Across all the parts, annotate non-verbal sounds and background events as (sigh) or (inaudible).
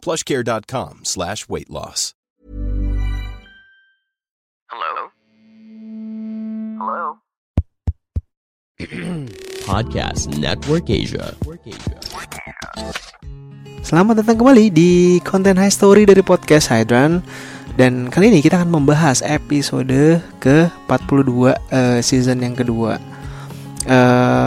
plushcare.com slash weight loss. Hello? Hello? (clears throat) Podcast Network Asia. Selamat datang kembali di konten High Story dari podcast Hydran Dan kali ini kita akan membahas episode ke-42 uh, season yang kedua uh,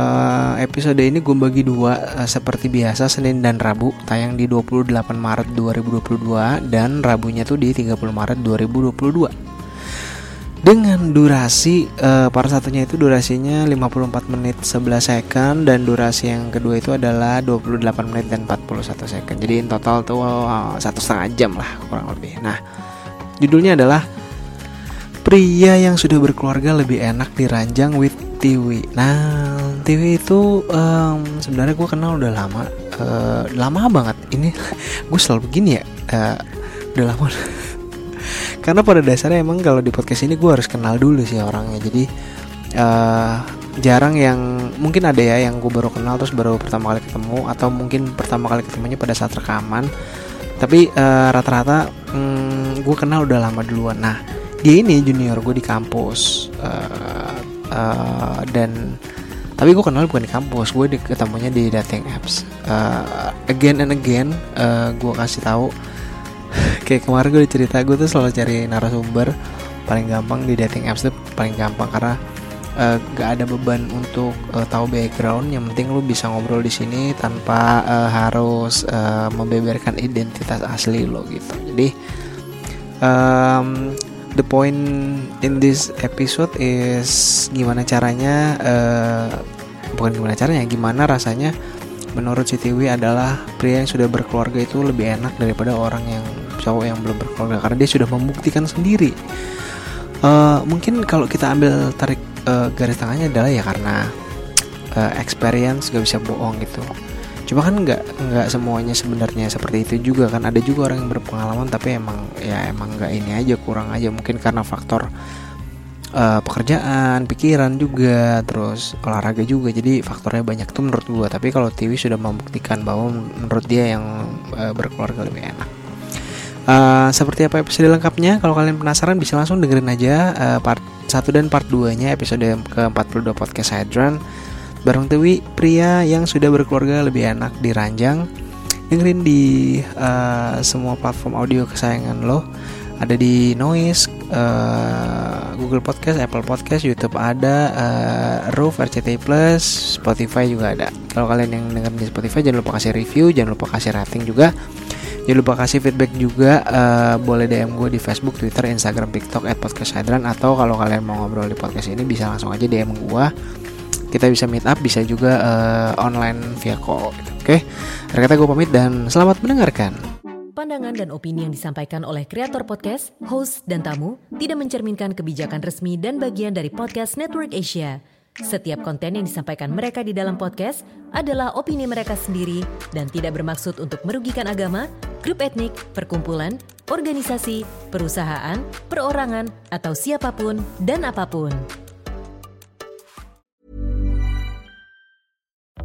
Episode ini gue bagi dua uh, seperti biasa Senin dan Rabu Tayang di 28 Maret 2022 Dan Rabunya tuh di 30 Maret 2022 dengan durasi uh, part satunya itu durasinya 54 menit 11 second dan durasi yang kedua itu adalah 28 menit dan 41 second. Jadi in total tuh uh, satu setengah jam lah kurang lebih. Nah judulnya adalah pria yang sudah berkeluarga lebih enak diranjang with Tiwi. Nah Tiwi itu um, sebenarnya gue kenal udah lama uh, lama banget. Ini (laughs) gue selalu begini ya uh, udah lama. (laughs) Karena pada dasarnya emang kalau di podcast ini gue harus kenal dulu sih orangnya. Jadi uh, jarang yang mungkin ada ya yang gue baru kenal terus baru pertama kali ketemu atau mungkin pertama kali ketemunya pada saat rekaman. Tapi uh, rata-rata um, gue kenal udah lama duluan. Nah dia ini junior gue di kampus uh, uh, dan tapi gue kenal bukan di kampus gue ketemunya di dating apps. Uh, again and again uh, gue kasih tahu. (laughs) Kayak kemarin gue cerita gue tuh selalu cari narasumber paling gampang di dating apps tuh paling gampang karena uh, gak ada beban untuk uh, tahu background. Yang penting lu bisa ngobrol di sini tanpa uh, harus uh, membeberkan identitas asli lo gitu. Jadi um, the point in this episode is gimana caranya uh, bukan gimana caranya gimana rasanya menurut Tiwi adalah pria yang sudah berkeluarga itu lebih enak daripada orang yang cowok yang belum berkeluarga karena dia sudah membuktikan sendiri. Uh, mungkin kalau kita ambil tarik uh, garis tangannya adalah ya karena uh, experience gak bisa bohong gitu cuma kan nggak nggak semuanya sebenarnya seperti itu juga kan ada juga orang yang berpengalaman tapi emang ya emang nggak ini aja kurang aja mungkin karena faktor uh, pekerjaan, pikiran juga, terus olahraga juga. Jadi faktornya banyak tuh menurut gua. Tapi kalau Tiwi sudah membuktikan bahwa menurut dia yang uh, berkeluarga lebih enak. Uh, seperti apa episode lengkapnya? Kalau kalian penasaran bisa langsung dengerin aja uh, part 1 dan part 2-nya episode ke-42 podcast Hydran bareng Tewi, pria yang sudah berkeluarga lebih enak di ranjang. Dengerin di uh, semua platform audio kesayangan lo. Ada di Noise, uh, Google Podcast, Apple Podcast, YouTube ada, uh, Roof, RCTI Plus, Spotify juga ada. Kalau kalian yang dengerin di Spotify jangan lupa kasih review, jangan lupa kasih rating juga. Jangan lupa kasih feedback juga uh, Boleh DM gue di Facebook, Twitter, Instagram, TikTok At Podcast Hydran Atau kalau kalian mau ngobrol di podcast ini Bisa langsung aja DM gue Kita bisa meet up Bisa juga uh, online via call gitu. Oke okay? kata gue pamit dan selamat mendengarkan Pandangan dan opini yang disampaikan oleh kreator podcast, host, dan tamu tidak mencerminkan kebijakan resmi dan bagian dari Podcast Network Asia. Setiap konten yang disampaikan mereka di dalam podcast adalah opini mereka sendiri dan tidak bermaksud untuk merugikan agama, grup etnik, perkumpulan, organisasi, perusahaan, perorangan, atau siapa pun dan apa pun.